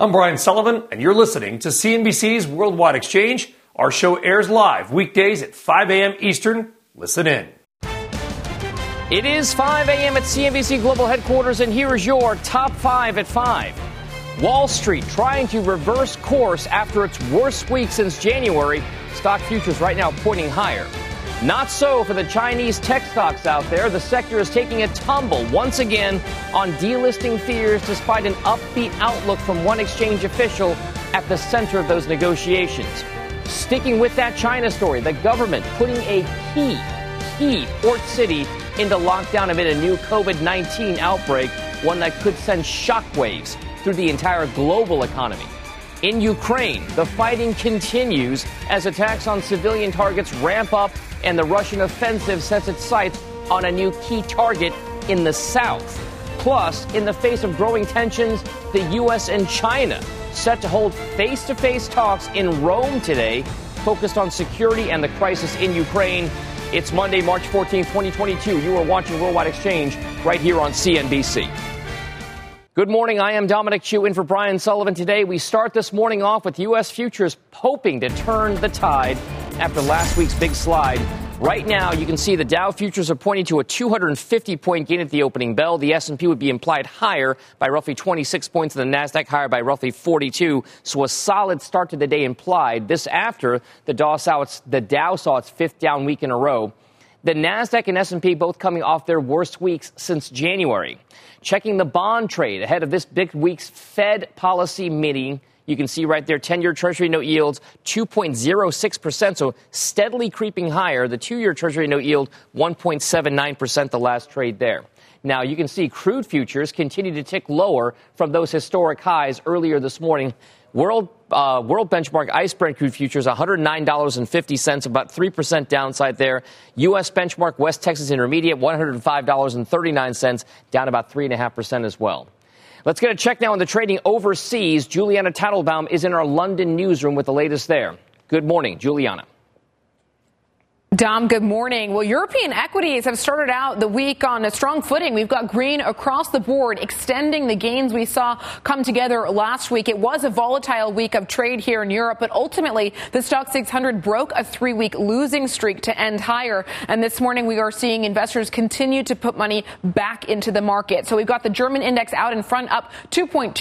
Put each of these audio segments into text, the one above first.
I'm Brian Sullivan, and you're listening to CNBC's Worldwide Exchange. Our show airs live weekdays at 5 a.m. Eastern. Listen in. It is 5 a.m. at CNBC Global Headquarters, and here is your top five at 5. Wall Street trying to reverse course after its worst week since January. Stock futures right now pointing higher. Not so for the Chinese tech stocks out there. The sector is taking a tumble once again on delisting fears despite an upbeat outlook from one exchange official at the center of those negotiations. Sticking with that China story, the government putting a key, key port city into lockdown amid a new COVID 19 outbreak, one that could send shockwaves through the entire global economy. In Ukraine, the fighting continues as attacks on civilian targets ramp up and the Russian offensive sets its sights on a new key target in the south. Plus, in the face of growing tensions, the U.S. and China set to hold face to face talks in Rome today, focused on security and the crisis in Ukraine. It's Monday, March 14, 2022. You are watching Worldwide Exchange right here on CNBC. Good morning. I am Dominic Chu in for Brian Sullivan. Today, we start this morning off with U.S. futures hoping to turn the tide after last week's big slide. Right now, you can see the Dow futures are pointing to a 250 point gain at the opening bell. The S&P would be implied higher by roughly 26 points, and the Nasdaq higher by roughly 42. So a solid start to the day implied. This after the Dow saw its, the Dow saw its fifth down week in a row. The Nasdaq and S&P both coming off their worst weeks since January. Checking the bond trade ahead of this big week's Fed policy meeting. You can see right there 10 year Treasury note yields 2.06%, so steadily creeping higher. The two year Treasury note yield 1.79%, the last trade there. Now, you can see crude futures continue to tick lower from those historic highs earlier this morning. World uh, world benchmark ICE Brent crude futures $109.50, about 3% downside there. U.S. benchmark West Texas Intermediate $105.39, down about 3.5% as well. Let's get a check now on the trading overseas. Julianna Tatelbaum is in our London newsroom with the latest there. Good morning, Julianna. Dom, good morning. Well, European equities have started out the week on a strong footing. We've got green across the board, extending the gains we saw come together last week. It was a volatile week of trade here in Europe, but ultimately the Stoxx 600 broke a three week losing streak to end higher. And this morning we are seeing investors continue to put money back into the market. So we've got the German index out in front up 2.2%.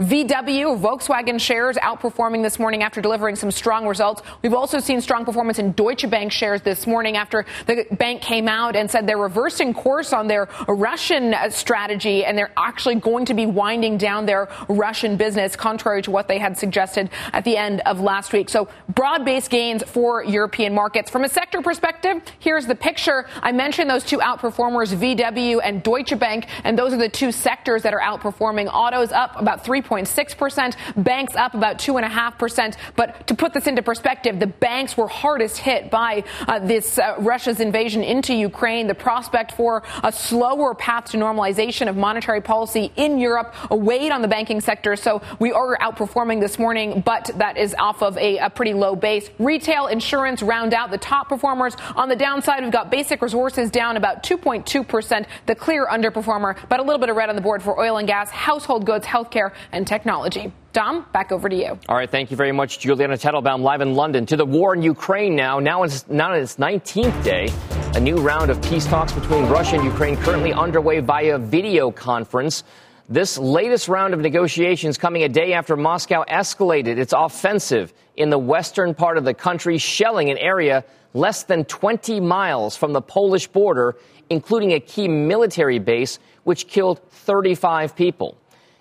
VW, Volkswagen shares outperforming this morning after delivering some strong results. We've also seen strong performance in Deutsche Bank shares this morning after the bank came out and said they're reversing course on their Russian strategy and they're actually going to be winding down their Russian business, contrary to what they had suggested at the end of last week. So broad based gains for European markets. From a sector perspective, here's the picture. I mentioned those two outperformers, VW and Deutsche Bank, and those are the two sectors that are outperforming. Autos up about 3.6%, banks up about 2.5%. But to put this into perspective, the banks were hardest hit by uh, this uh, Russia's invasion into Ukraine, the prospect for a slower path to normalization of monetary policy in Europe weighed on the banking sector. So we are outperforming this morning, but that is off of a, a pretty low base. Retail, insurance round out the top performers. On the downside, we've got basic resources down about 2.2%, the clear underperformer, but a little bit of red on the board for oil and gas, household goods, healthcare, and technology. Dom, back over to you. All right, thank you very much, Julianna Tatelbaum, live in London. To the war in Ukraine now. Now it's now its 19th day. A new round of peace talks between Russia and Ukraine currently underway via video conference. This latest round of negotiations coming a day after Moscow escalated its offensive in the western part of the country, shelling an area less than 20 miles from the Polish border, including a key military base, which killed 35 people.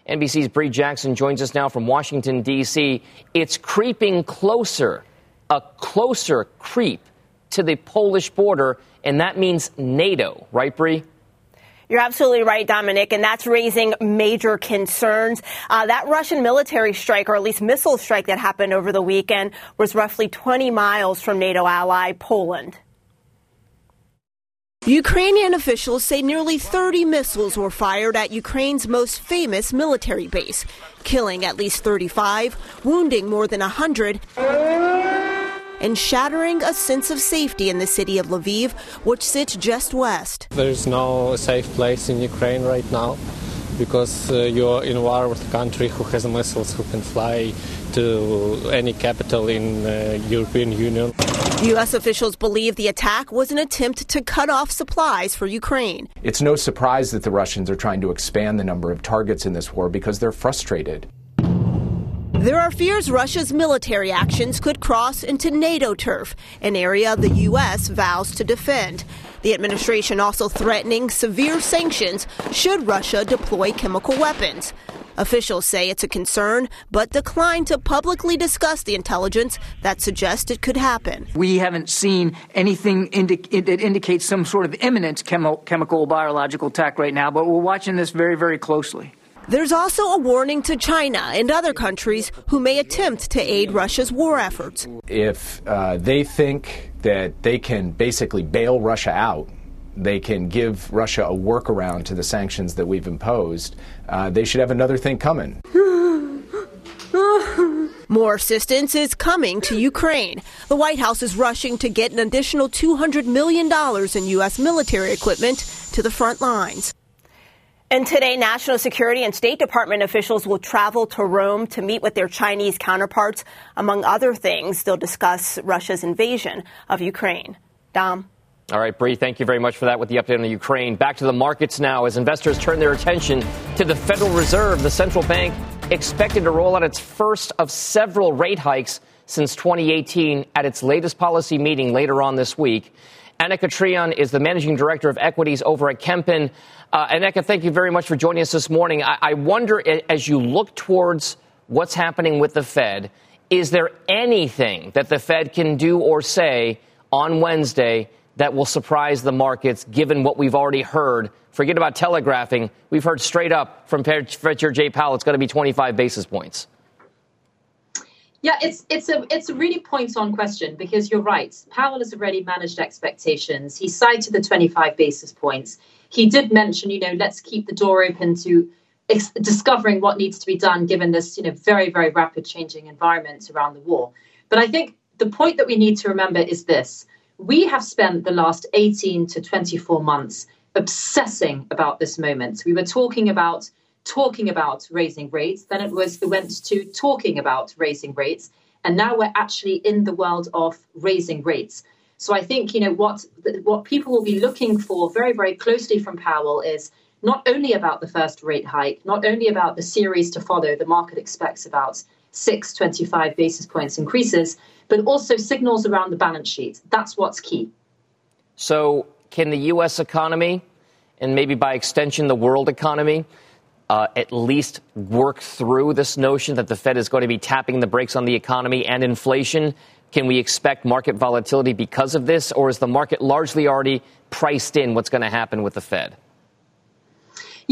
NBC's Bree Jackson joins us now from Washington, D.C. It's creeping closer, a closer creep to the Polish border, and that means NATO, right, Bree? You're absolutely right, Dominic, and that's raising major concerns. Uh, that Russian military strike, or at least missile strike that happened over the weekend, was roughly 20 miles from NATO ally Poland. Ukrainian officials say nearly 30 missiles were fired at Ukraine's most famous military base, killing at least 35, wounding more than 100, and shattering a sense of safety in the city of Lviv, which sits just west. There's no safe place in Ukraine right now because uh, you're in war with a country who has missiles who can fly to any capital in uh, European Union. U.S. officials believe the attack was an attempt to cut off supplies for Ukraine. It's no surprise that the Russians are trying to expand the number of targets in this war because they're frustrated. There are fears Russia's military actions could cross into NATO turf, an area the U.S. vows to defend. The administration also threatening severe sanctions should Russia deploy chemical weapons. Officials say it's a concern, but decline to publicly discuss the intelligence that suggests it could happen. We haven't seen anything indi- that indicates some sort of imminent chemo- chemical biological attack right now, but we're watching this very, very closely. There's also a warning to China and other countries who may attempt to aid Russia's war efforts. If uh, they think that they can basically bail Russia out, they can give Russia a workaround to the sanctions that we've imposed, uh, they should have another thing coming. More assistance is coming to Ukraine. The White House is rushing to get an additional $200 million in U.S. military equipment to the front lines. And today, national security and State Department officials will travel to Rome to meet with their Chinese counterparts. Among other things, they'll discuss Russia's invasion of Ukraine. Dom. All right, Bree, thank you very much for that with the update on the Ukraine. Back to the markets now as investors turn their attention to the Federal Reserve, the central bank expected to roll out its first of several rate hikes since 2018 at its latest policy meeting later on this week. Anneka Treon is the managing director of equities over at Kempen. Uh, Anneka, thank you very much for joining us this morning. I, I wonder, as you look towards what's happening with the Fed, is there anything that the Fed can do or say on Wednesday that will surprise the markets given what we've already heard. Forget about telegraphing. We've heard straight up from Fed Chair Jay Powell it's going to be 25 basis points. Yeah, it's it's a it's a really point on question because you're right. Powell has already managed expectations. He cited the 25 basis points. He did mention, you know, let's keep the door open to ex- discovering what needs to be done given this, you know, very very rapid changing environment around the war. But I think the point that we need to remember is this: we have spent the last 18 to 24 months obsessing about this moment. We were talking about talking about raising rates, then it was it went to talking about raising rates, and now we're actually in the world of raising rates. So I think you know what what people will be looking for very very closely from Powell is not only about the first rate hike, not only about the series to follow. The market expects about six 25 basis points increases, but also signals around the balance sheet. That's what's key. So, can the U.S. economy, and maybe by extension the world economy, uh, at least work through this notion that the Fed is going to be tapping the brakes on the economy and inflation? Can we expect market volatility because of this, or is the market largely already priced in what's going to happen with the Fed?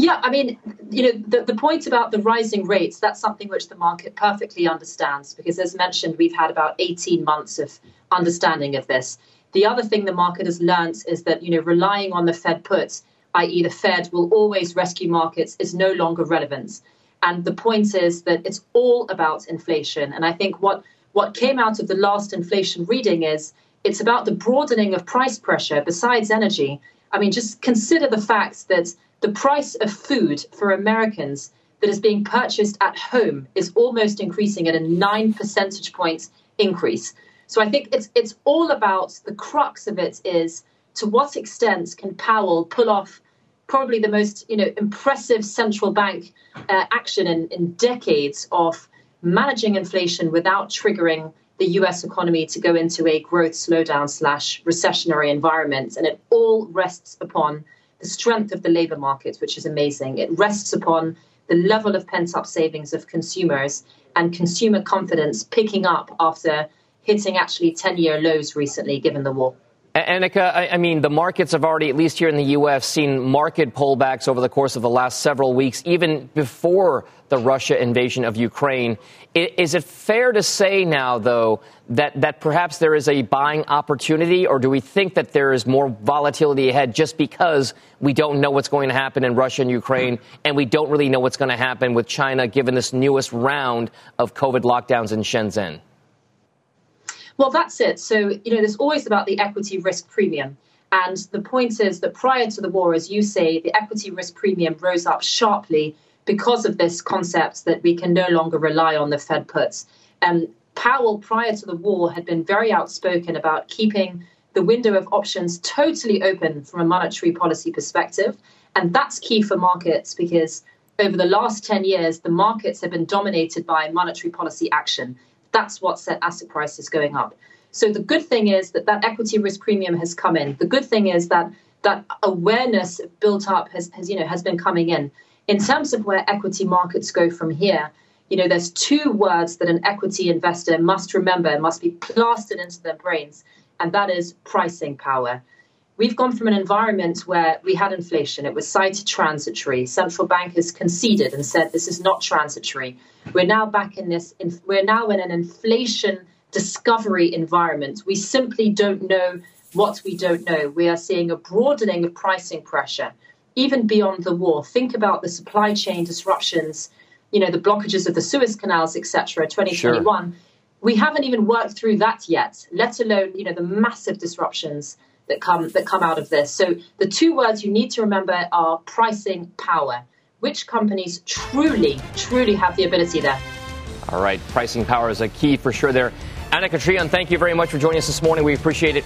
Yeah, I mean, you know, the, the point about the rising rates, that's something which the market perfectly understands because, as mentioned, we've had about 18 months of understanding of this. The other thing the market has learned is that, you know, relying on the Fed puts, i.e., the Fed will always rescue markets, is no longer relevant. And the point is that it's all about inflation. And I think what, what came out of the last inflation reading is it's about the broadening of price pressure besides energy. I mean, just consider the fact that the price of food for Americans that is being purchased at home is almost increasing at a nine percentage point increase. So I think it's it's all about the crux of it is to what extent can Powell pull off probably the most you know impressive central bank uh, action in, in decades of managing inflation without triggering the U.S. economy to go into a growth slowdown slash recessionary environment, and it all rests upon the strength of the labor market, which is amazing. It rests upon the level of pent up savings of consumers and consumer confidence picking up after hitting actually 10 year lows recently, given the war. Anneka, I, I, mean, the markets have already, at least here in the U.S., seen market pullbacks over the course of the last several weeks, even before the Russia invasion of Ukraine. Is it fair to say now, though, that, that perhaps there is a buying opportunity, or do we think that there is more volatility ahead just because we don't know what's going to happen in Russia and Ukraine, and we don't really know what's going to happen with China given this newest round of COVID lockdowns in Shenzhen? Well, that's it. So, you know, there's always about the equity risk premium. And the point is that prior to the war, as you say, the equity risk premium rose up sharply because of this concept that we can no longer rely on the Fed puts. Um, Powell, prior to the war, had been very outspoken about keeping the window of options totally open from a monetary policy perspective. And that's key for markets because over the last 10 years, the markets have been dominated by monetary policy action. That's what set asset prices going up. So the good thing is that that equity risk premium has come in. The good thing is that that awareness built up has, has you know has been coming in. In terms of where equity markets go from here, you know, there's two words that an equity investor must remember, must be plastered into their brains, and that is pricing power. We've gone from an environment where we had inflation. It was cited transitory. Central bankers conceded and said this is not transitory. We're now back in this, we're now in an inflation discovery environment. We simply don't know what we don't know. We are seeing a broadening of pricing pressure, even beyond the war. Think about the supply chain disruptions, you know, the blockages of the Suez canals, etc., 2021. Sure. We haven't even worked through that yet, let alone, you know, the massive disruptions that come that come out of this. So the two words you need to remember are pricing power. Which companies truly, truly have the ability there? All right, pricing power is a key for sure there. Anneka Treon, thank you very much for joining us this morning. We appreciate it.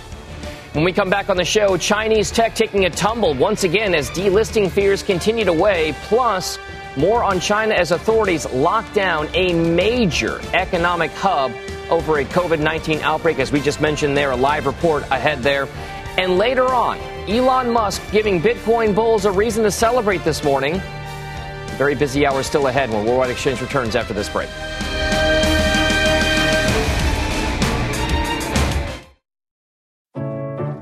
When we come back on the show, Chinese tech taking a tumble once again as delisting fears continue to weigh. Plus, more on China as authorities lock down a major economic hub over a COVID 19 outbreak, as we just mentioned there. A live report ahead there. And later on, Elon Musk giving Bitcoin bulls a reason to celebrate this morning. Very busy hour still ahead when Worldwide Exchange returns after this break.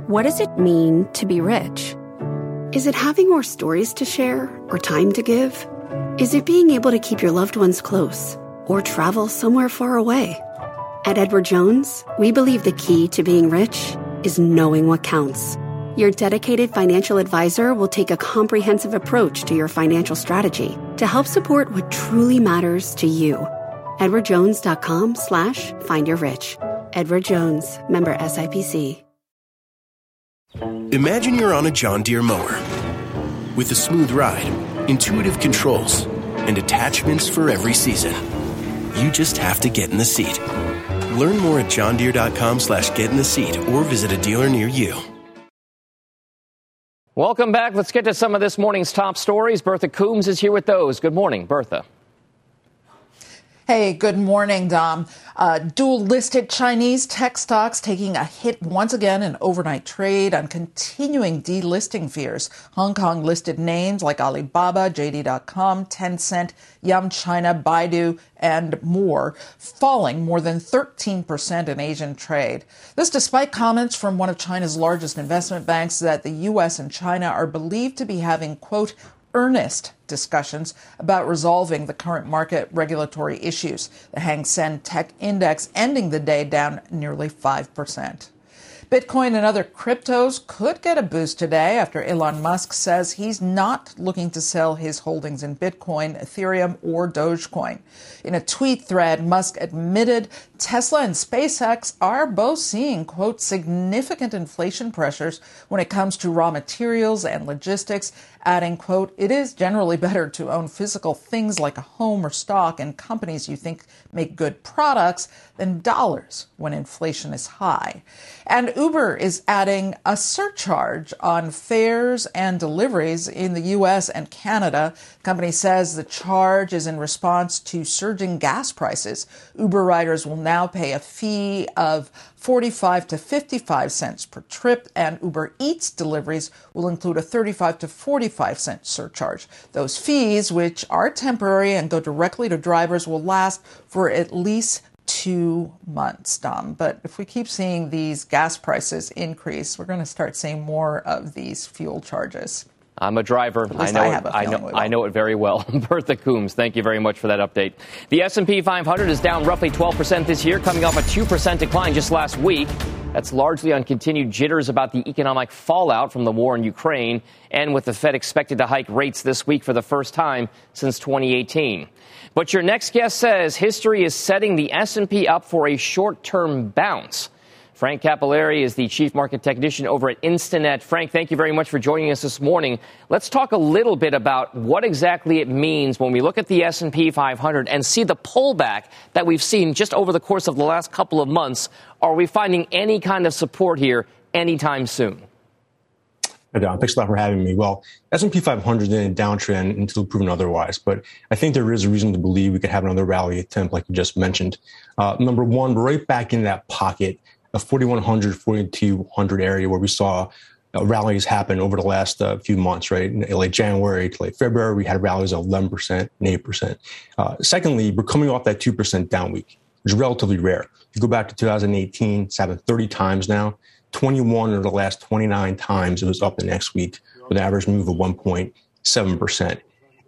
What does it mean to be rich? Is it having more stories to share or time to give? Is it being able to keep your loved ones close or travel somewhere far away? At Edward Jones, we believe the key to being rich is knowing what counts. Your dedicated financial advisor will take a comprehensive approach to your financial strategy to help support what truly matters to you. EdwardJones.com slash find your rich. Edward Jones, member SIPC. Imagine you're on a John Deere mower with a smooth ride, intuitive controls, and attachments for every season. You just have to get in the seat Learn more at johndeere.com slash get in the seat or visit a dealer near you. Welcome back. Let's get to some of this morning's top stories. Bertha Coombs is here with those. Good morning, Bertha. Hey, good morning, Dom. Uh, dual listed Chinese tech stocks taking a hit once again in overnight trade on continuing delisting fears. Hong Kong listed names like Alibaba, JD.com, Tencent, Yum China, Baidu, and more falling more than 13% in Asian trade. This despite comments from one of China's largest investment banks that the U.S. and China are believed to be having, quote, earnest discussions about resolving the current market regulatory issues. The Hang Seng Tech Index ending the day down nearly 5%. Bitcoin and other cryptos could get a boost today after Elon Musk says he's not looking to sell his holdings in Bitcoin, Ethereum, or Dogecoin. In a tweet thread, Musk admitted Tesla and SpaceX are both seeing, quote, significant inflation pressures when it comes to raw materials and logistics, adding, quote, it is generally better to own physical things like a home or stock and companies you think make good products than dollars when inflation is high. And Uber is adding a surcharge on fares and deliveries in the US and Canada. The company says the charge is in response to surging gas prices. Uber riders will now pay a fee of 45 to 55 cents per trip, and Uber Eats deliveries will include a 35 to 45 cent surcharge. Those fees, which are temporary and go directly to drivers, will last for at least two months, Dom. But if we keep seeing these gas prices increase, we're going to start seeing more of these fuel charges. I'm a driver. I know I it. I know, I know it very well. Bertha Coombs, thank you very much for that update. The S&P 500 is down roughly 12% this year, coming off a 2% decline just last week. That's largely on continued jitters about the economic fallout from the war in Ukraine and with the Fed expected to hike rates this week for the first time since 2018. But your next guest says history is setting the S&P up for a short-term bounce. Frank Cappelleri is the chief market technician over at Instinet. Frank, thank you very much for joining us this morning. Let's talk a little bit about what exactly it means when we look at the S&P 500 and see the pullback that we've seen just over the course of the last couple of months. Are we finding any kind of support here anytime soon? Hey, Don, thanks a lot for having me. Well, S&P 500 is in a downtrend until proven otherwise, but I think there is a reason to believe we could have another rally attempt, like you just mentioned. Uh, number one, we're right back in that pocket a 4100, 4200 area where we saw uh, rallies happen over the last uh, few months, right? In late January to late February, we had rallies of 11% and 8%. Uh, secondly, we're coming off that 2% down week, which is relatively rare. If you go back to 2018, it's happened 30 times now. 21 of the last 29 times it was up the next week with an average move of 1.7%.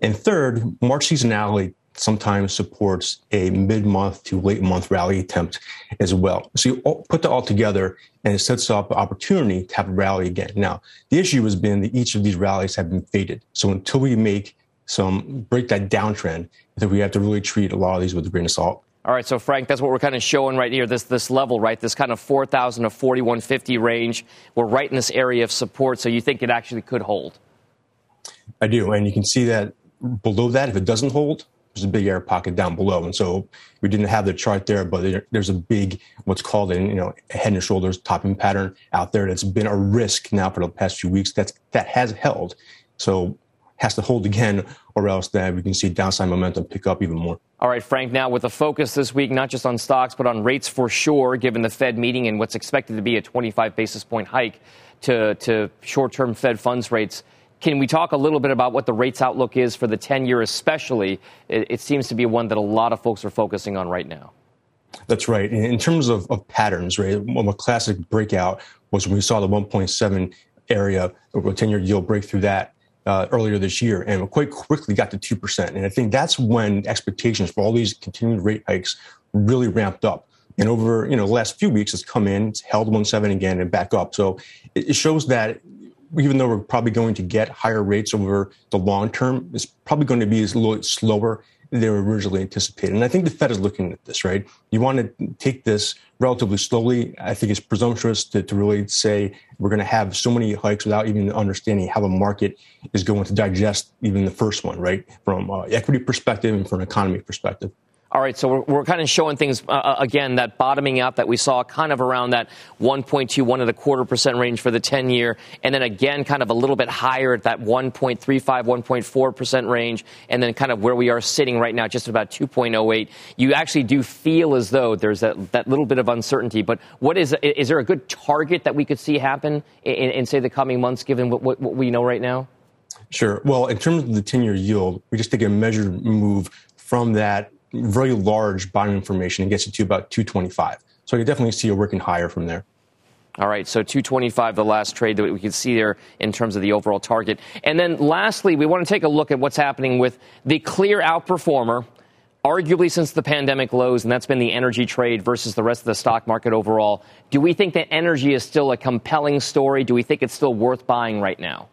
And third, March seasonality sometimes supports a mid-month to late month rally attempt as well. So you put that all together and it sets up an opportunity to have a rally again. Now, the issue has been that each of these rallies have been faded. So until we make some break that downtrend, I think we have to really treat a lot of these with a grain of salt. All right, so Frank, that's what we're kind of showing right here. This this level, right? This kind of 4,000 to 4,150 range. We're right in this area of support. So you think it actually could hold? I do, and you can see that below that, if it doesn't hold, there's a big air pocket down below. And so we didn't have the chart there, but there's a big, what's called a, you know, head and shoulders topping pattern out there that's been a risk now for the past few weeks. That's, that has held. So has to hold again, or else that we can see downside momentum pick up even more. All right, Frank, now with a focus this week, not just on stocks, but on rates for sure, given the Fed meeting and what's expected to be a 25 basis point hike to, to short term Fed funds rates. Can we talk a little bit about what the rates outlook is for the 10 year, especially? It, it seems to be one that a lot of folks are focusing on right now. That's right. In terms of, of patterns, right, a classic breakout was when we saw the 1.7 area, a 10 year yield break through that. Uh, earlier this year and quite quickly got to 2%. And I think that's when expectations for all these continued rate hikes really ramped up. And over, you know, the last few weeks, it's come in, it's held 1.7 again and back up. So it shows that even though we're probably going to get higher rates over the long term, it's probably going to be a little slower than they were originally anticipated. And I think the Fed is looking at this, right? You want to take this relatively slowly. I think it's presumptuous to, to really say we're going to have so many hikes without even understanding how the market is going to digest even the first one, right? From an equity perspective and from an economy perspective. All right, so we're, we're kind of showing things uh, uh again that bottoming out that we saw kind of around that 1.2, one of the quarter percent range for the 10 year, and then again kind of a little bit higher at that 1.35, 1.4 percent range, and then kind of where we are sitting right now, just about 2.08. You actually do feel as though there's that, that little bit of uncertainty. But what is is there a good target that we could see happen in, in say the coming months, given what, what, what we know right now? Sure. Well, in terms of the 10 year yield, we just take a measured move from that very large bottom information and gets you to about 225. So you definitely see a working higher from there. All right, so 225, the last trade that we can see there in terms of the overall target. And then lastly, we want to take a look at what's happening with the clear outperformer, arguably since the pandemic lows, and that's been the energy trade versus the rest of the stock market overall. Do we think that energy is still a compelling story? Do we think it's still worth buying right now?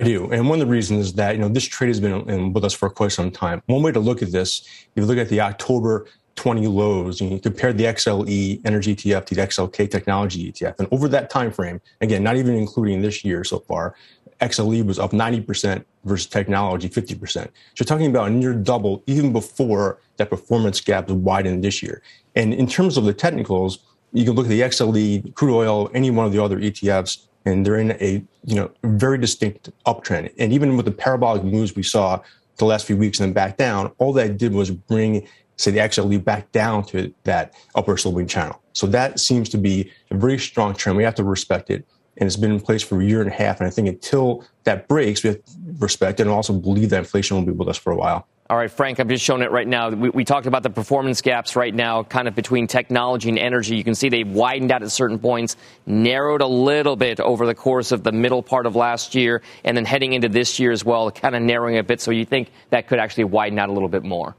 I do. And one of the reasons is that, you know, this trade has been with us for quite some time. One way to look at this, if you look at the October 20 lows and you compare the XLE energy ETF to the XLK technology ETF. And over that time frame, again, not even including this year so far, XLE was up 90% versus technology 50%. So you're talking about a near double even before that performance gap widened this year. And in terms of the technicals, you can look at the XLE, crude oil, any one of the other ETFs, and they're in a you know very distinct uptrend. And even with the parabolic moves we saw the last few weeks and then back down, all that did was bring say the XLE back down to that upper sloping channel. So that seems to be a very strong trend. We have to respect it. And it's been in place for a year and a half. And I think until that breaks, we have to respect it and also believe that inflation will be with us for a while. All right, Frank, I'm just showing it right now. We, we, talked about the performance gaps right now, kind of between technology and energy. You can see they've widened out at certain points, narrowed a little bit over the course of the middle part of last year, and then heading into this year as well, kind of narrowing a bit. So you think that could actually widen out a little bit more?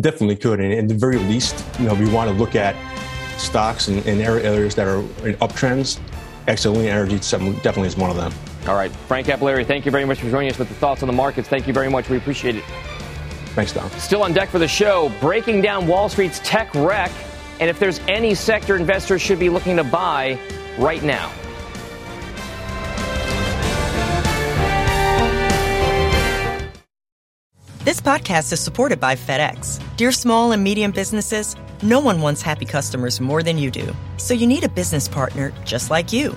Definitely could. And at the very least, you know, we want to look at stocks and, and areas that are in uptrends. Exelon Energy definitely is one of them. All right. Frank Cappelleri, thank you very much for joining us with the thoughts on the markets. Thank you very much. We appreciate it. Thanks, Don. Still on deck for the show, breaking down Wall Street's tech wreck and if there's any sector investors should be looking to buy right now. This podcast is supported by FedEx. Dear small and medium businesses, no one wants happy customers more than you do. So you need a business partner just like you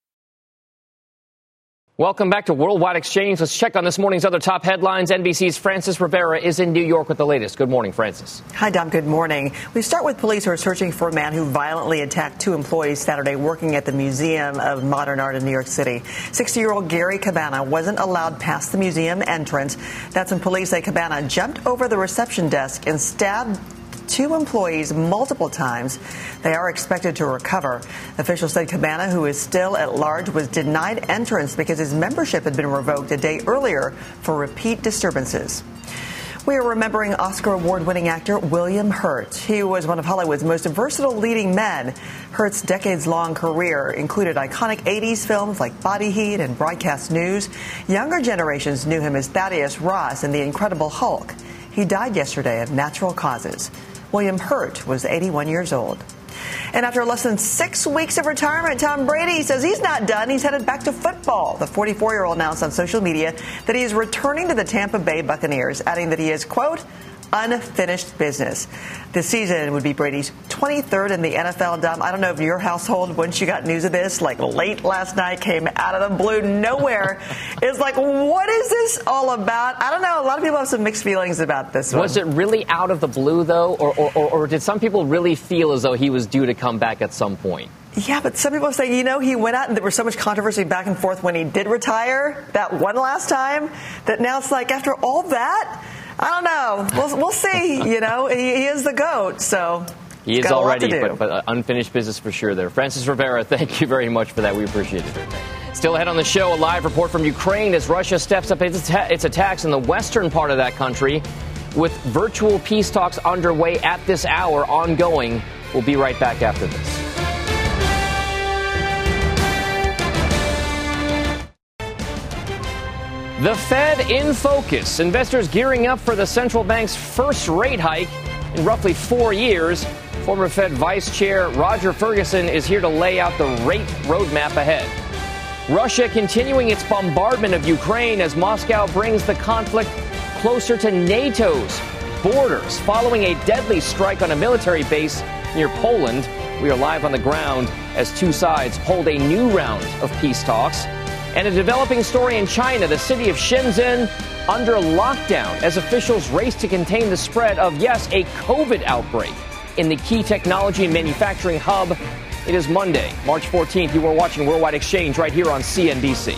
Welcome back to Worldwide Exchange. Let's check on this morning's other top headlines. NBC's Frances Rivera is in New York with the latest. Good morning, Frances. Hi, Dom. Good morning. We start with police who are searching for a man who violently attacked two employees Saturday working at the Museum of Modern Art in New York City. 60 year old Gary Cabana wasn't allowed past the museum entrance. That's when police say Cabana jumped over the reception desk and stabbed two employees multiple times. They are expected to recover. Officials said Cabana, who is still at large, was denied entrance because his membership had been revoked a day earlier for repeat disturbances. We are remembering Oscar award winning actor William Hurt. He was one of Hollywood's most versatile leading men. Hurt's decades long career included iconic 80s films like Body Heat and Broadcast News. Younger generations knew him as Thaddeus Ross in The Incredible Hulk. He died yesterday of natural causes. William Hurt was 81 years old. And after less than six weeks of retirement, Tom Brady says he's not done. He's headed back to football. The 44 year old announced on social media that he is returning to the Tampa Bay Buccaneers, adding that he is, quote, unfinished business. This season would be Brady's 23rd in the NFL. Dom, I don't know if your household, once you got news of this, like late last night, came out of the blue nowhere. it's like, what is this all about? I don't know. A lot of people have some mixed feelings about this Was it really out of the blue, though? Or, or, or, or did some people really feel as though he was due to come back at some point? Yeah, but some people say, you know, he went out and there was so much controversy back and forth when he did retire that one last time that now it's like after all that, I don't know. We'll, we'll see. You know, he, he is the GOAT, so. He is already, but, but uh, unfinished business for sure there. Frances Rivera, thank you very much for that. We appreciate it. Still ahead on the show, a live report from Ukraine as Russia steps up its, its attacks in the western part of that country with virtual peace talks underway at this hour ongoing. We'll be right back after this. The Fed in focus. Investors gearing up for the central bank's first rate hike in roughly four years. Former Fed Vice Chair Roger Ferguson is here to lay out the rate roadmap ahead. Russia continuing its bombardment of Ukraine as Moscow brings the conflict closer to NATO's borders following a deadly strike on a military base near Poland. We are live on the ground as two sides hold a new round of peace talks. And a developing story in China, the city of Shenzhen under lockdown as officials race to contain the spread of, yes, a COVID outbreak in the key technology and manufacturing hub. It is Monday, March 14th. You are watching Worldwide Exchange right here on CNBC.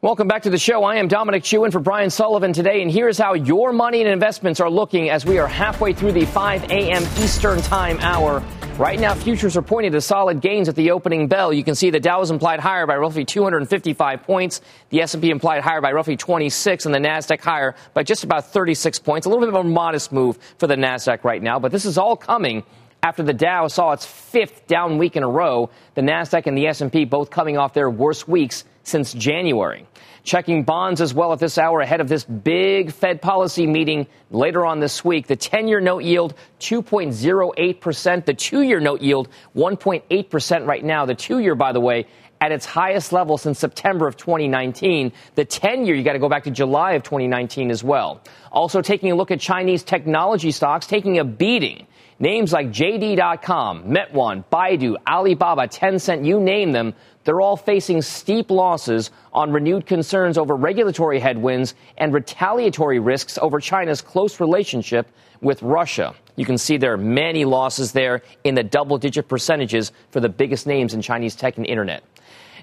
Welcome back to the show. I am Dominic Chu for Brian Sullivan today, and here's how your money and investments are looking as we are halfway through the 5 a.m. Eastern Time hour. Right now, futures are pointing to solid gains at the opening bell. You can see the Dow is implied higher by roughly 255 points, the S&P implied higher by roughly 26, and the Nasdaq higher by just about 36 points. A little bit of a modest move for the Nasdaq right now, but this is all coming after the Dow saw its fifth down week in a row. The Nasdaq and the S&P both coming off their worst weeks since January. Checking bonds as well at this hour ahead of this big Fed policy meeting later on this week. The 10 year note yield, 2.08%. The two year note yield, 1.8% right now. The two year, by the way, at its highest level since September of 2019. The 10 year, you got to go back to July of 2019 as well. Also taking a look at Chinese technology stocks taking a beating. Names like JD.com, Meituan, Baidu, Alibaba, Tencent, you name them, they're all facing steep losses on renewed concerns over regulatory headwinds and retaliatory risks over China's close relationship with Russia. You can see there are many losses there in the double digit percentages for the biggest names in Chinese tech and internet.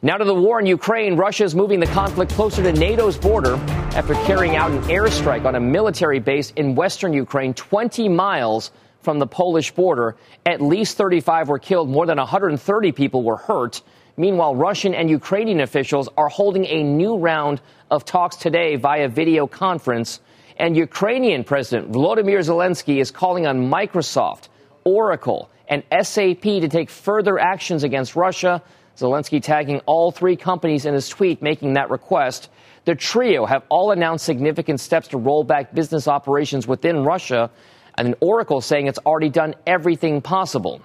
Now to the war in Ukraine. Russia is moving the conflict closer to NATO's border after carrying out an airstrike on a military base in western Ukraine, 20 miles from the Polish border. At least 35 were killed, more than 130 people were hurt. Meanwhile, Russian and Ukrainian officials are holding a new round of talks today via video conference. And Ukrainian President Volodymyr Zelensky is calling on Microsoft, Oracle, and SAP to take further actions against Russia. Zelensky tagging all three companies in his tweet making that request. The trio have all announced significant steps to roll back business operations within Russia, and Oracle saying it's already done everything possible.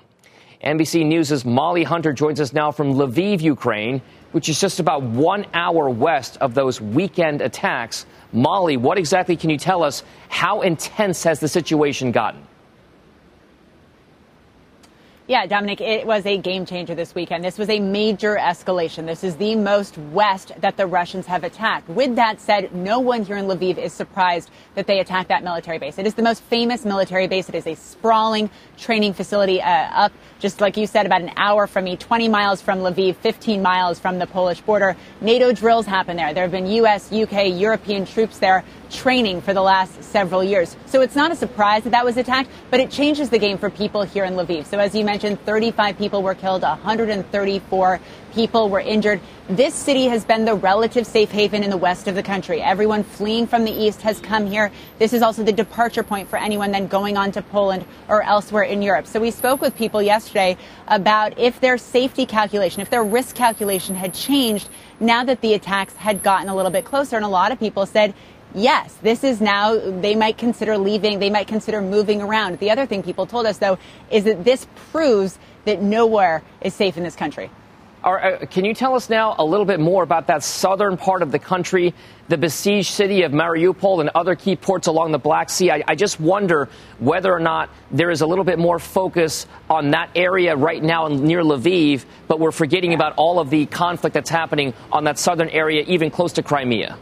NBC News' Molly Hunter joins us now from Lviv, Ukraine, which is just about one hour west of those weekend attacks. Molly, what exactly can you tell us? How intense has the situation gotten? Yeah, Dominic, it was a game changer this weekend. This was a major escalation. This is the most west that the Russians have attacked. With that said, no one here in Lviv is surprised that they attacked that military base. It is the most famous military base. It is a sprawling training facility uh, up, just like you said, about an hour from me, 20 miles from Lviv, 15 miles from the Polish border. NATO drills happen there. There have been U.S., UK, European troops there training for the last several years. So it's not a surprise that that was attacked, but it changes the game for people here in Lviv. So as you mentioned, 35 people were killed, 134 people were injured. This city has been the relative safe haven in the west of the country. Everyone fleeing from the east has come here. This is also the departure point for anyone then going on to Poland or elsewhere in Europe. So we spoke with people yesterday about if their safety calculation, if their risk calculation had changed now that the attacks had gotten a little bit closer. And a lot of people said, yes, this is now, they might consider leaving, they might consider moving around. The other thing people told us, though, is that this proves that nowhere is safe in this country. Uh, can you tell us now a little bit more about that southern part of the country, the besieged city of Mariupol and other key ports along the Black Sea? I, I, just wonder whether or not there is a little bit more focus on that area right now near Lviv, but we're forgetting about all of the conflict that's happening on that southern area, even close to Crimea.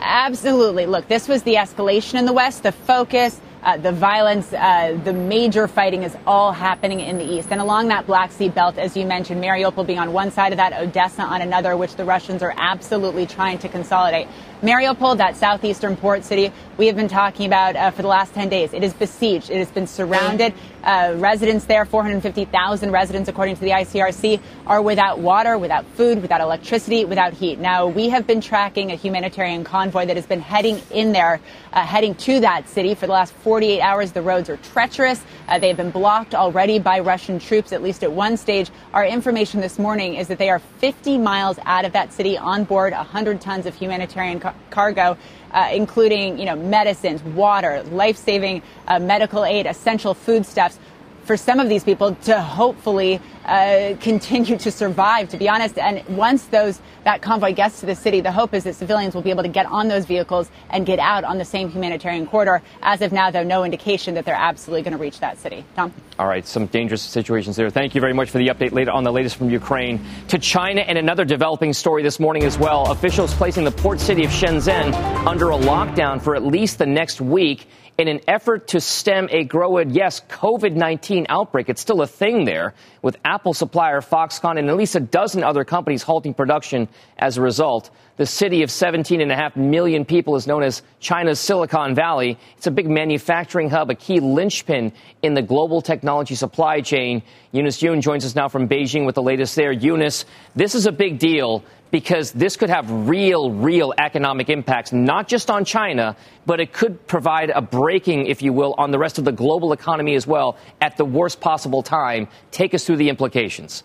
Absolutely. Look, this was the escalation in the West, the focus. Uh, the violence, uh, the major fighting is all happening in the east. And along that Black Sea belt, as you mentioned, Mariupol being on one side of that, Odessa on another, which the Russians are absolutely trying to consolidate. Mariupol, that southeastern port city, we have been talking about uh, for the last 10 days. It is besieged. It has been surrounded. Uh, residents there, 450,000 residents, according to the ICRC, are without water, without food, without electricity, without heat. Now, we have been tracking a humanitarian convoy that has been heading in there, uh, heading to that city for the last 48 hours. The roads are treacherous. Uh, they have been blocked already by Russian troops, at least at one stage. Our information this morning is that they are 50 miles out of that city on board 100 tons of humanitarian ca- cargo uh, including you know medicines, water, life-saving uh, medical aid, essential foodstuffs for some of these people to hopefully uh, continue to survive, to be honest. And once those that convoy gets to the city, the hope is that civilians will be able to get on those vehicles and get out on the same humanitarian corridor. As of now, though, no indication that they're absolutely going to reach that city. Tom? All right, some dangerous situations there. Thank you very much for the update later on the latest from Ukraine. To China and another developing story this morning as well. Officials placing the port city of Shenzhen under a lockdown for at least the next week in an effort to stem a growing, yes, COVID 19 outbreak. It's still a thing there, with Apple supplier Foxconn and at least a dozen other companies halting production as a result. The city of 17.5 million people is known as China's Silicon Valley. It's a big manufacturing hub, a key linchpin in the global technology supply chain. Eunice Yoon joins us now from Beijing with the latest there. Eunice, this is a big deal because this could have real, real economic impacts, not just on China, but it could provide a breaking, if you will, on the rest of the global economy as well at the worst possible time. Take us through the implications.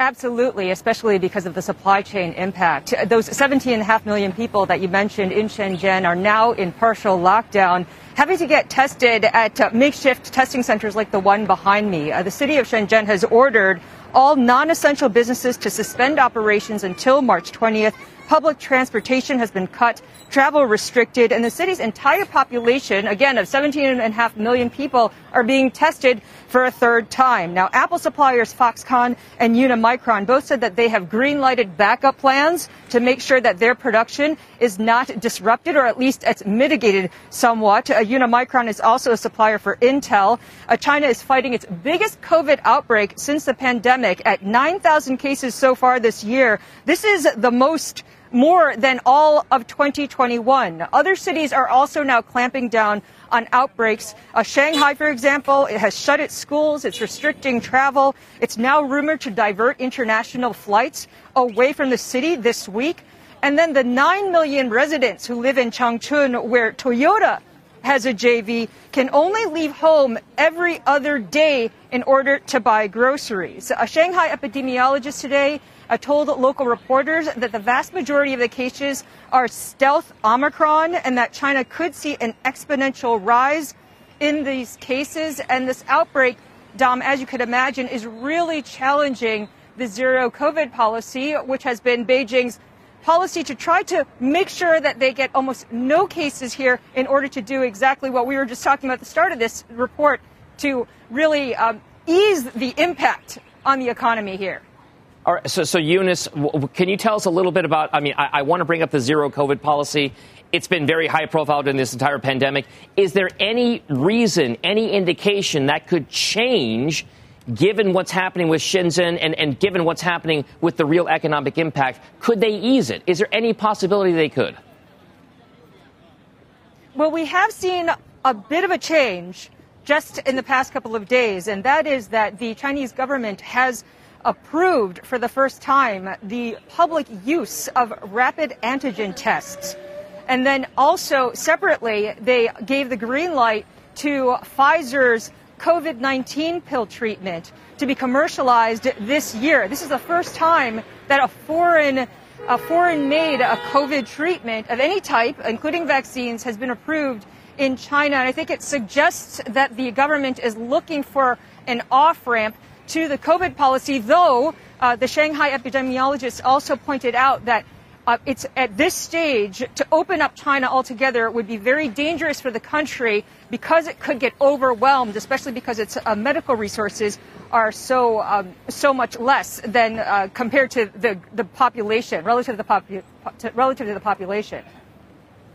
Absolutely, especially because of the supply chain impact. Those 17.5 million people that you mentioned in Shenzhen are now in partial lockdown, having to get tested at makeshift testing centers like the one behind me. Uh, the city of Shenzhen has ordered all non-essential businesses to suspend operations until March 20th. Public transportation has been cut travel restricted, and the city's entire population, again of 17.5 million people, are being tested for a third time. Now, Apple suppliers Foxconn and Unimicron both said that they have green lighted backup plans to make sure that their production is not disrupted or at least it's mitigated somewhat. Uh, Unimicron is also a supplier for Intel. Uh, China is fighting its biggest COVID outbreak since the pandemic at 9,000 cases so far this year. This is the most more than all of 2021. Other cities are also now clamping down on outbreaks. Uh, Shanghai, for example, it has shut its schools. It's restricting travel. It's now rumored to divert international flights away from the city this week. And then the 9 million residents who live in Changchun, where Toyota has a JV, can only leave home every other day in order to buy groceries. A Shanghai epidemiologist today uh, told local reporters that the vast majority of the cases are stealth Omicron and that China could see an exponential rise in these cases. And this outbreak, Dom, as you could imagine, is really challenging the zero COVID policy, which has been Beijing's policy to try to make sure that they get almost no cases here in order to do exactly what we were just talking about at the start of this report to really um, ease the impact on the economy here. All right, so, so Eunice, can you tell us a little bit about? I mean, I, I want to bring up the zero COVID policy. It's been very high profile during this entire pandemic. Is there any reason, any indication that could change? given what's happening with Shenzhen and, and, given what's happening with the real economic impact, could they ease it? Is there any possibility they could? Well, we have seen a bit of a change just in the past couple of days, and that is that the Chinese government has approved for the first time the public use of rapid antigen tests. And then also separately, they gave the green light to Pfizer's COVID 19 pill treatment to be commercialized this year. This is the first time that a foreign a foreign made a COVID treatment of any type, including vaccines, has been approved in China. And I think it suggests that the government is looking for an off ramp to the COVID policy, though uh, the Shanghai epidemiologist also pointed out that uh, it's at this stage to open up China altogether would be very dangerous for the country because it could get overwhelmed, especially because its uh, medical resources are so um, so much less than uh, compared to the the population relative to the popu- to, relative to the population.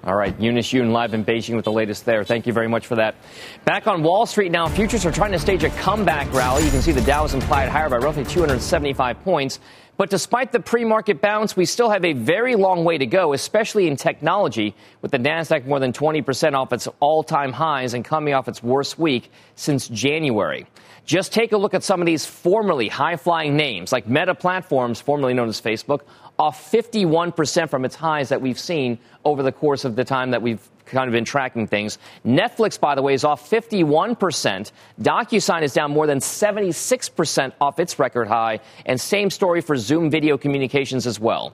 All right, Eunice Yoon live in Beijing with the latest there. Thank you very much for that. Back on Wall Street now, futures are trying to stage a comeback rally. You can see the Dow is implied higher by roughly 275 points. But despite the pre-market bounce, we still have a very long way to go, especially in technology, with the Nasdaq more than 20% off its all-time highs and coming off its worst week since January. Just take a look at some of these formerly high-flying names, like Meta Platforms, formerly known as Facebook, off 51% from its highs that we've seen over the course of the time that we've kind of been tracking things. Netflix, by the way, is off 51%. DocuSign is down more than 76% off its record high. And same story for Zoom Video Communications as well.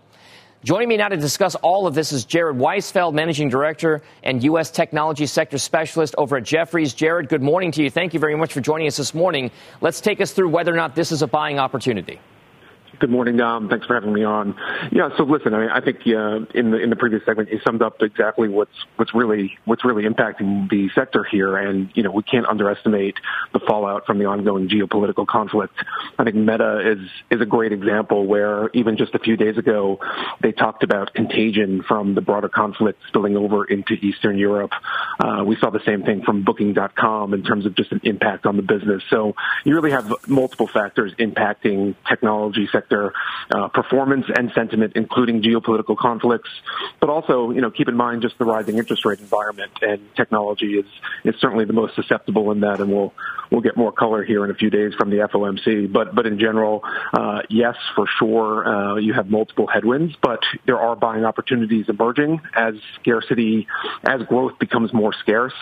Joining me now to discuss all of this is Jared Weisfeld, Managing Director and U.S. Technology Sector Specialist over at Jefferies. Jared, good morning to you. Thank you very much for joining us this morning. Let's take us through whether or not this is a buying opportunity. Good morning, Dom. Thanks for having me on. Yeah, so listen, I mean, I think uh, in the in the previous segment you summed up exactly what's what's really what's really impacting the sector here, and you know we can't underestimate the fallout from the ongoing geopolitical conflict. I think Meta is is a great example where even just a few days ago they talked about contagion from the broader conflict spilling over into Eastern Europe. Uh, we saw the same thing from Booking.com in terms of just an impact on the business. So you really have multiple factors impacting technology sector sector uh, performance and sentiment, including geopolitical conflicts, but also, you know, keep in mind just the rising interest rate environment and technology is is certainly the most susceptible in that, and we'll we'll get more color here in a few days from the FOMC. But but in general, uh, yes, for sure, uh, you have multiple headwinds, but there are buying opportunities emerging as scarcity, as growth becomes more scarce.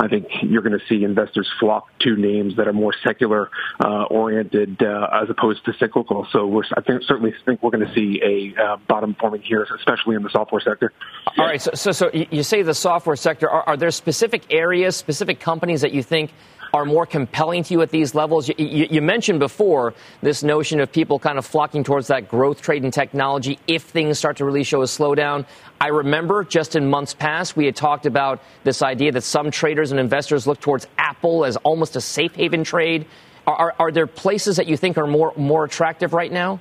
I think you're going to see investors flock to names that are more secular uh, oriented uh, as opposed to cyclical. So we're, I think, certainly think we're going to see a uh, bottom forming here, especially in the software sector. All right. So, so, so you say the software sector. Are, are there specific areas, specific companies that you think are more compelling to you at these levels? You, you, you, mentioned before this notion of people kind of flocking towards that growth trade in technology if things start to really show a slowdown. I remember just in months past, we had talked about this idea that some traders and investors look towards Apple as almost a safe haven trade. Are, are, there places that you think are more, more attractive right now?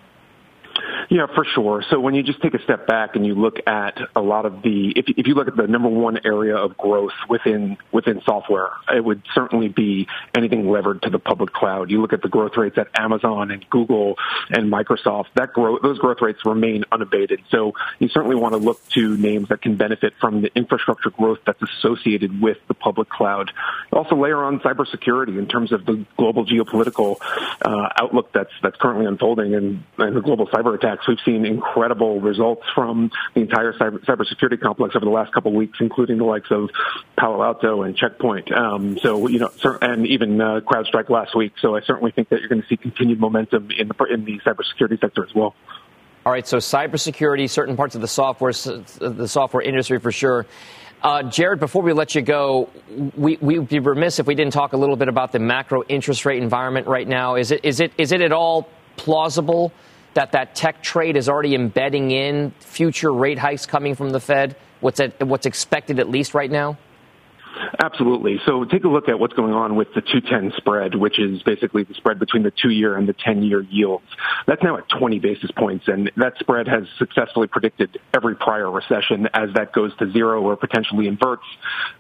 Yeah, for sure. So when you just take a step back and you look at a lot of the, if, if you look at the number one area of growth within within software, it would certainly be anything levered to the public cloud. You look at the growth rates at Amazon and Google and Microsoft. That growth, those growth rates remain unabated. So you certainly want to look to names that can benefit from the infrastructure growth that's associated with the public cloud. Also layer on cybersecurity in terms of the global geopolitical uh, outlook that's that's currently unfolding and, and the global cyber attack attacks. We've seen incredible results from the entire cyber, cybersecurity complex over the last couple of weeks, including the likes of Palo Alto and Checkpoint. Um, so, you know, and even uh, CrowdStrike last week. So I certainly think that you're going to see continued momentum in the, in the cybersecurity sector as well. All right, so cybersecurity, certain parts of the software, the software industry for sure. Uh, Jared, before we let you go, we, we'd be remiss if we didn't talk a little bit about the macro interest rate environment right now. Is it, is it, is it at all plausible that that tech trade is already embedding in future rate hikes coming from the Fed? What's, at, what's expected at least right now? Absolutely. So take a look at what's going on with the 210 spread, which is basically the spread between the two year and the 10 year yields. That's now at 20 basis points, and that spread has successfully predicted every prior recession as that goes to zero or potentially inverts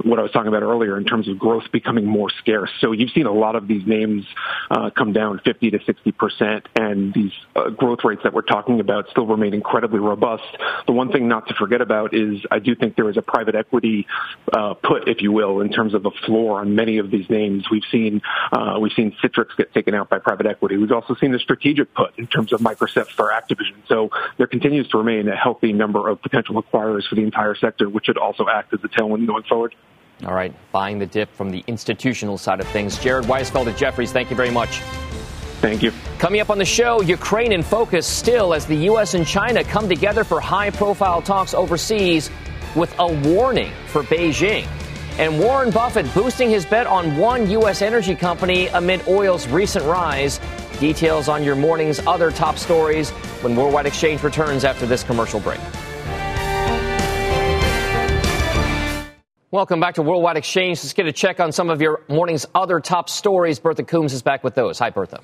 what I was talking about earlier in terms of growth becoming more scarce. So you've seen a lot of these names uh, come down 50 to 60 percent, and these uh, growth rates that we're talking about still remain incredibly robust. The one thing not to forget about is I do think there is a private equity uh, put, if you will, in terms of a floor on many of these names. We've seen uh, we've seen Citrix get taken out by private equity. We've also seen the strategic put in terms of Microsoft for Activision. So there continues to remain a healthy number of potential acquirers for the entire sector, which should also act as a tailwind going forward. All right, buying the dip from the institutional side of things. Jared Weisfeld at Jefferies, thank you very much. Thank you. Coming up on the show, Ukraine in focus still as the U.S. and China come together for high profile talks overseas with a warning for Beijing. And Warren Buffett boosting his bet on one U.S. energy company amid oil's recent rise. Details on your morning's other top stories when Worldwide Exchange returns after this commercial break. Welcome back to Worldwide Exchange. Let's get a check on some of your morning's other top stories. Bertha Coombs is back with those. Hi, Bertha.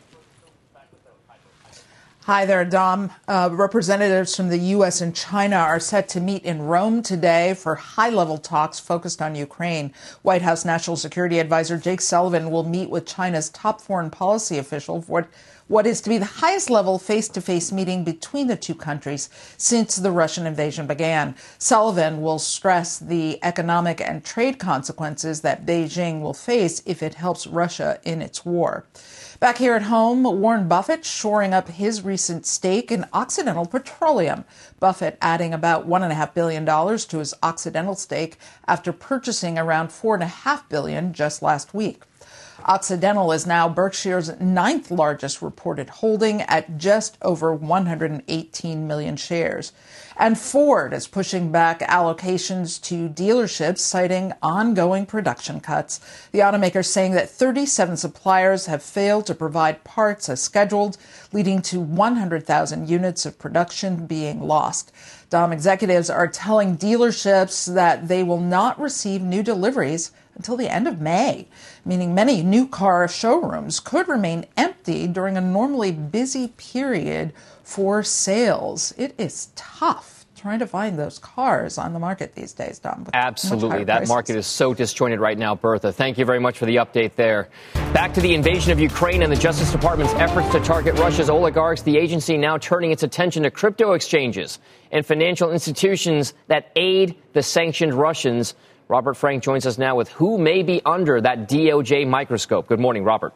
Hi there, Dom. Uh, representatives from the U.S. and China are set to meet in Rome today for high level talks focused on Ukraine. White House National Security Advisor Jake Sullivan will meet with China's top foreign policy official for what is to be the highest level face to face meeting between the two countries since the Russian invasion began. Sullivan will stress the economic and trade consequences that Beijing will face if it helps Russia in its war. Back here at home, Warren Buffett shoring up his recent stake in Occidental Petroleum. Buffett adding about $1.5 billion to his Occidental stake after purchasing around 4.5 billion just last week. Occidental is now Berkshire's ninth largest reported holding at just over 118 million shares. And Ford is pushing back allocations to dealerships, citing ongoing production cuts. The automaker saying that 37 suppliers have failed to provide parts as scheduled, leading to 100,000 units of production being lost. Dom executives are telling dealerships that they will not receive new deliveries until the end of May, meaning many new car showrooms could remain empty during a normally busy period for sales. It is tough trying to find those cars on the market these days, Dom. Absolutely. That market is so disjointed right now, Bertha. Thank you very much for the update there. Back to the invasion of Ukraine and the Justice Department's efforts to target Russia's oligarchs, the agency now turning its attention to crypto exchanges and financial institutions that aid the sanctioned Russians. Robert Frank joins us now with who may be under that DOJ microscope. Good morning, Robert.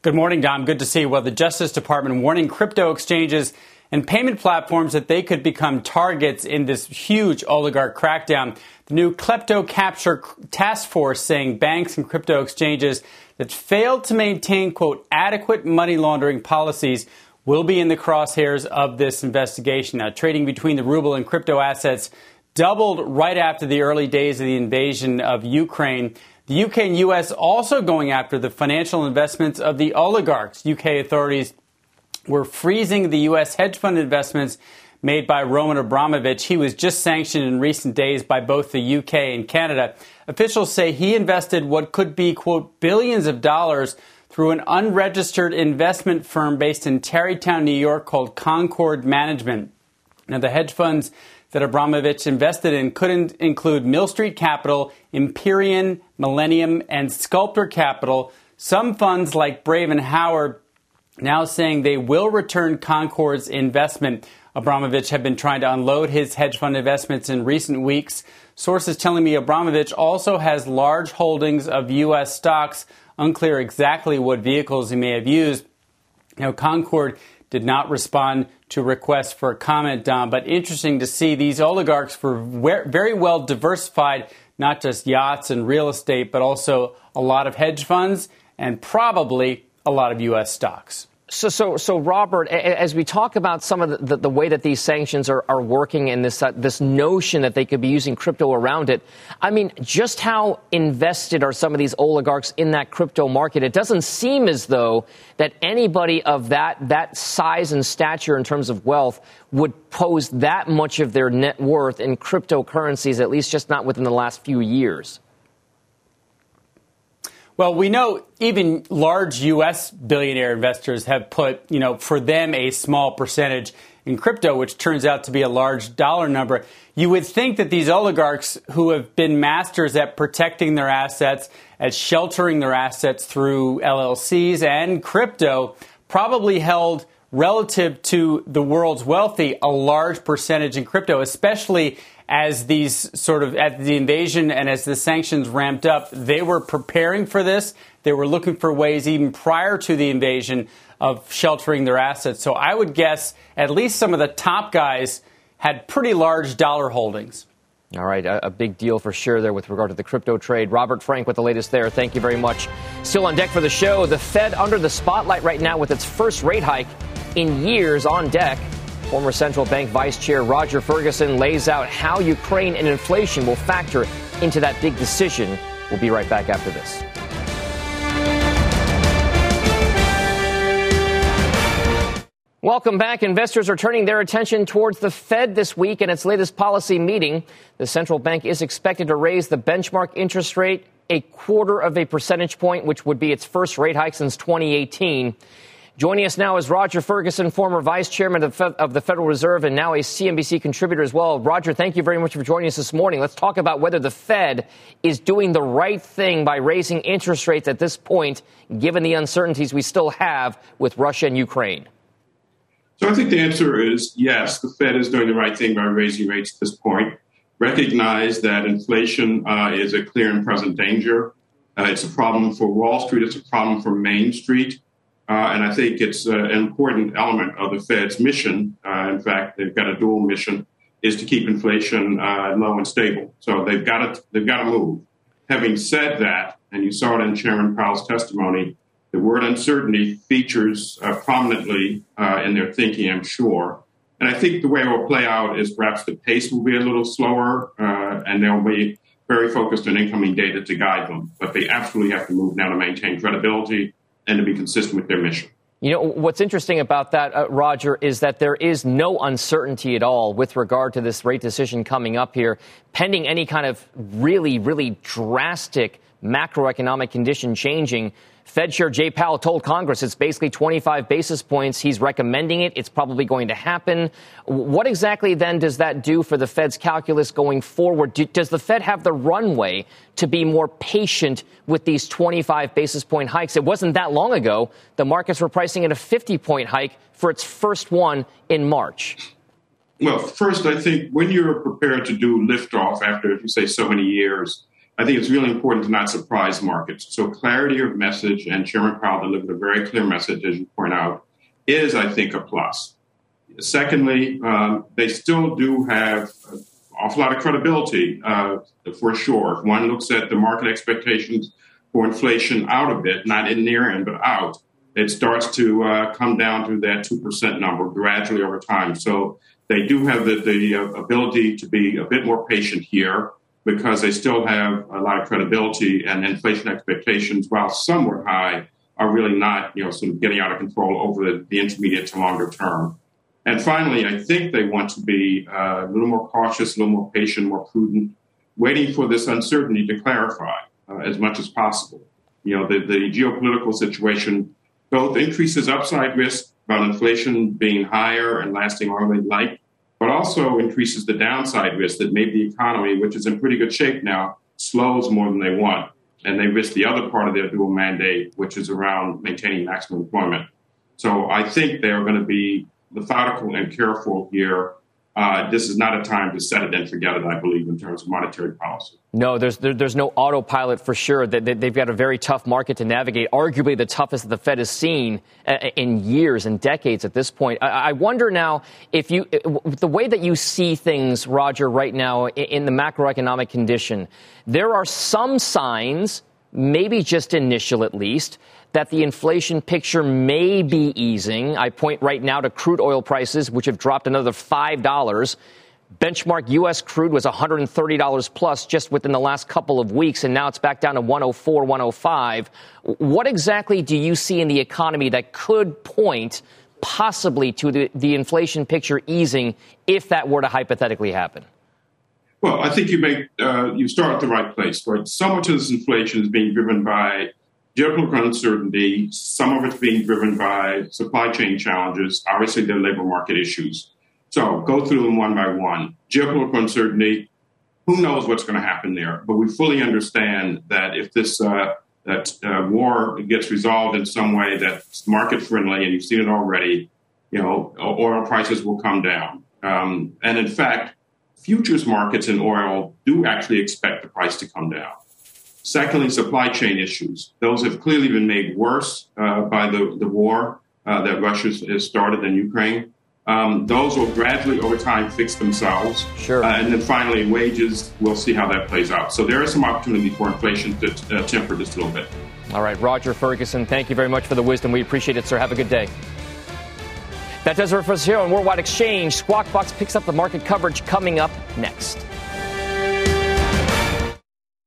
Good morning, Dom. Good to see you. Well, the Justice Department warning crypto exchanges and payment platforms that they could become targets in this huge oligarch crackdown. The new Klepto Capture Task Force saying banks and crypto exchanges that failed to maintain, quote, adequate money laundering policies will be in the crosshairs of this investigation. Now, trading between the ruble and crypto assets doubled right after the early days of the invasion of Ukraine. The UK and US also going after the financial investments of the oligarchs. UK authorities were freezing the US hedge fund investments made by Roman Abramovich. He was just sanctioned in recent days by both the UK and Canada. Officials say he invested what could be, quote, billions of dollars through an unregistered investment firm based in Tarrytown, New York called Concord Management. Now, the hedge funds that Abramovich invested in could include Mill Street Capital, Empyrean, Millennium, and Sculptor Capital. Some funds like Brevan Howard now saying they will return Concord's investment. Abramovich had been trying to unload his hedge fund investments in recent weeks. Sources telling me Abramovich also has large holdings of U.S. stocks. Unclear exactly what vehicles he may have used. Now, Concord did not respond to requests for a comment, Dom. But interesting to see these oligarchs were very well diversified, not just yachts and real estate, but also a lot of hedge funds and probably a lot of U.S. stocks. So, so, so, Robert, as we talk about some of the, the, way that these sanctions are, are working and this, uh, this notion that they could be using crypto around it, I mean, just how invested are some of these oligarchs in that crypto market? It doesn't seem as though that anybody of that, that size and stature in terms of wealth would pose that much of their net worth in cryptocurrencies, at least just not within the last few years. Well, we know even large U.S. billionaire investors have put, you know, for them a small percentage in crypto, which turns out to be a large dollar number. You would think that these oligarchs who have been masters at protecting their assets, at sheltering their assets through LLCs and crypto, probably held relative to the world's wealthy a large percentage in crypto, especially as these sort of at the invasion and as the sanctions ramped up, they were preparing for this. They were looking for ways even prior to the invasion of sheltering their assets. So I would guess at least some of the top guys had pretty large dollar holdings. All right, a, a, big deal for sure there with regard to the crypto trade. Robert Frank with the latest there. Thank you very much. Still on deck for the show, the Fed under the spotlight right now with its first rate hike in years on deck. Former central bank vice chair Roger Ferguson lays out how Ukraine and inflation will factor into that big decision. We'll be right back after this. Welcome back. Investors are turning their attention towards the Fed this week and its latest policy meeting. The central bank is expected to raise the benchmark interest rate a quarter of a percentage point, which would be its first rate hike since 2018. Joining us now is Roger Ferguson, former vice chairman of, the Federal Reserve and now a CNBC contributor as well. Roger, thank you very much for joining us this morning. Let's talk about whether the Fed is doing the right thing by raising interest rates at this point, given the uncertainties we still have with Russia and Ukraine. So I think the answer is yes, the Fed is doing the right thing by raising rates at this point. Recognize that inflation uh, is a clear and present danger. Uh, it's a problem for Wall Street, it's a problem for Main Street. Uh, and I think it's uh, an important element of the Fed's mission. Uh, in fact, they've got a dual mission: is to keep inflation uh, low and stable. So they've got to they've got to move. Having said that, and you saw it in Chairman Powell's testimony, the word uncertainty features uh, prominently uh, in their thinking, I'm sure. And I think the way it will play out is perhaps the pace will be a little slower, and they'll be very focused on incoming data to guide them. But they absolutely have to move now to maintain credibility and to be consistent with their mission. You know, what's interesting about that, uh, Roger, is that there is no uncertainty at all with regard to this rate decision coming up here, pending any kind of really, really drastic macroeconomic condition changing. Fed Chair Jay Powell told Congress it's basically 25 basis points. He's recommending it. It's probably going to happen. What exactly then does that do for the Fed's calculus going forward? does the Fed have the runway to be more patient with these 25 basis point hikes? It wasn't that long ago. The markets were pricing in a 50 point hike for its first one in March. Well, first, I think when you're prepared to do liftoff after, if you say, so many years, I think it's really important to not surprise markets. So clarity of message, and Chairman Powell delivered a very clear message, as you point out, is, I think, a plus. Secondly, um, they still do have an awful lot of credibility, uh, for sure. If one looks at the market expectations for inflation out a bit, not in near end, but out, it starts to uh, come down to that 2% number gradually over time. So they do have the, the uh, ability to be a bit more patient here because they still have a lot of credibility and inflation expectations, while some were high, are really not, you know, sort of getting out of control over the, the intermediate to longer term. And finally, I think they want to be uh, a little more cautious, a little more patient, more prudent, waiting for this uncertainty to clarify uh, as much as possible. You know, the, the geopolitical situation both increases upside risk about inflation being higher and lasting longer than like, but also increases the downside risk that maybe the economy, which is in pretty good shape now, slows more than they want. And they risk the other part of their dual mandate, which is around maintaining maximum employment. So I think they're going to be methodical and careful here uh, this is not a time to set it and forget it, I believe, in terms of monetary policy. No, there's, there, there's no autopilot for sure. They, they've got a very tough market to navigate, arguably the toughest the Fed has seen uh, in years and decades at this point. I, I wonder now if you, the way that you see things, Roger, right now in the macroeconomic condition, there are some signs, maybe just initial at least, that the inflation picture may be easing. I point right now to crude oil prices, which have dropped another $5. Benchmark U.S. crude was $130 plus just within the last couple of weeks, and now it's back down to 104, 105. What exactly do you see in the economy that could point possibly to the, the inflation picture easing if that were to hypothetically happen? Well, I think you make uh, you start at the right place. Right, so much of this inflation is being driven by geopolitical uncertainty, some of it's being driven by supply chain challenges. Obviously, are labor market issues. So go through them one by one. Geopolitical uncertainty, who knows what's going to happen there? But we fully understand that if this uh, that uh, war gets resolved in some way that's market friendly, and you've seen it already, you know, oil prices will come down. Um, and in fact, futures markets in oil do actually expect the price to come down. Secondly, supply chain issues. Those have clearly been made worse uh, by the, the war uh, that Russia has started in Ukraine. Um, those will gradually, over time, fix themselves. Sure. Uh, and then finally, wages, we'll see how that plays out. So there is some opportunity for inflation to uh, temper this a little bit. All right, Roger Ferguson, thank you very much for the wisdom. We appreciate it, sir. Have a good day. That does it for us here on Worldwide Exchange. Squawk Box picks up the market coverage coming up next.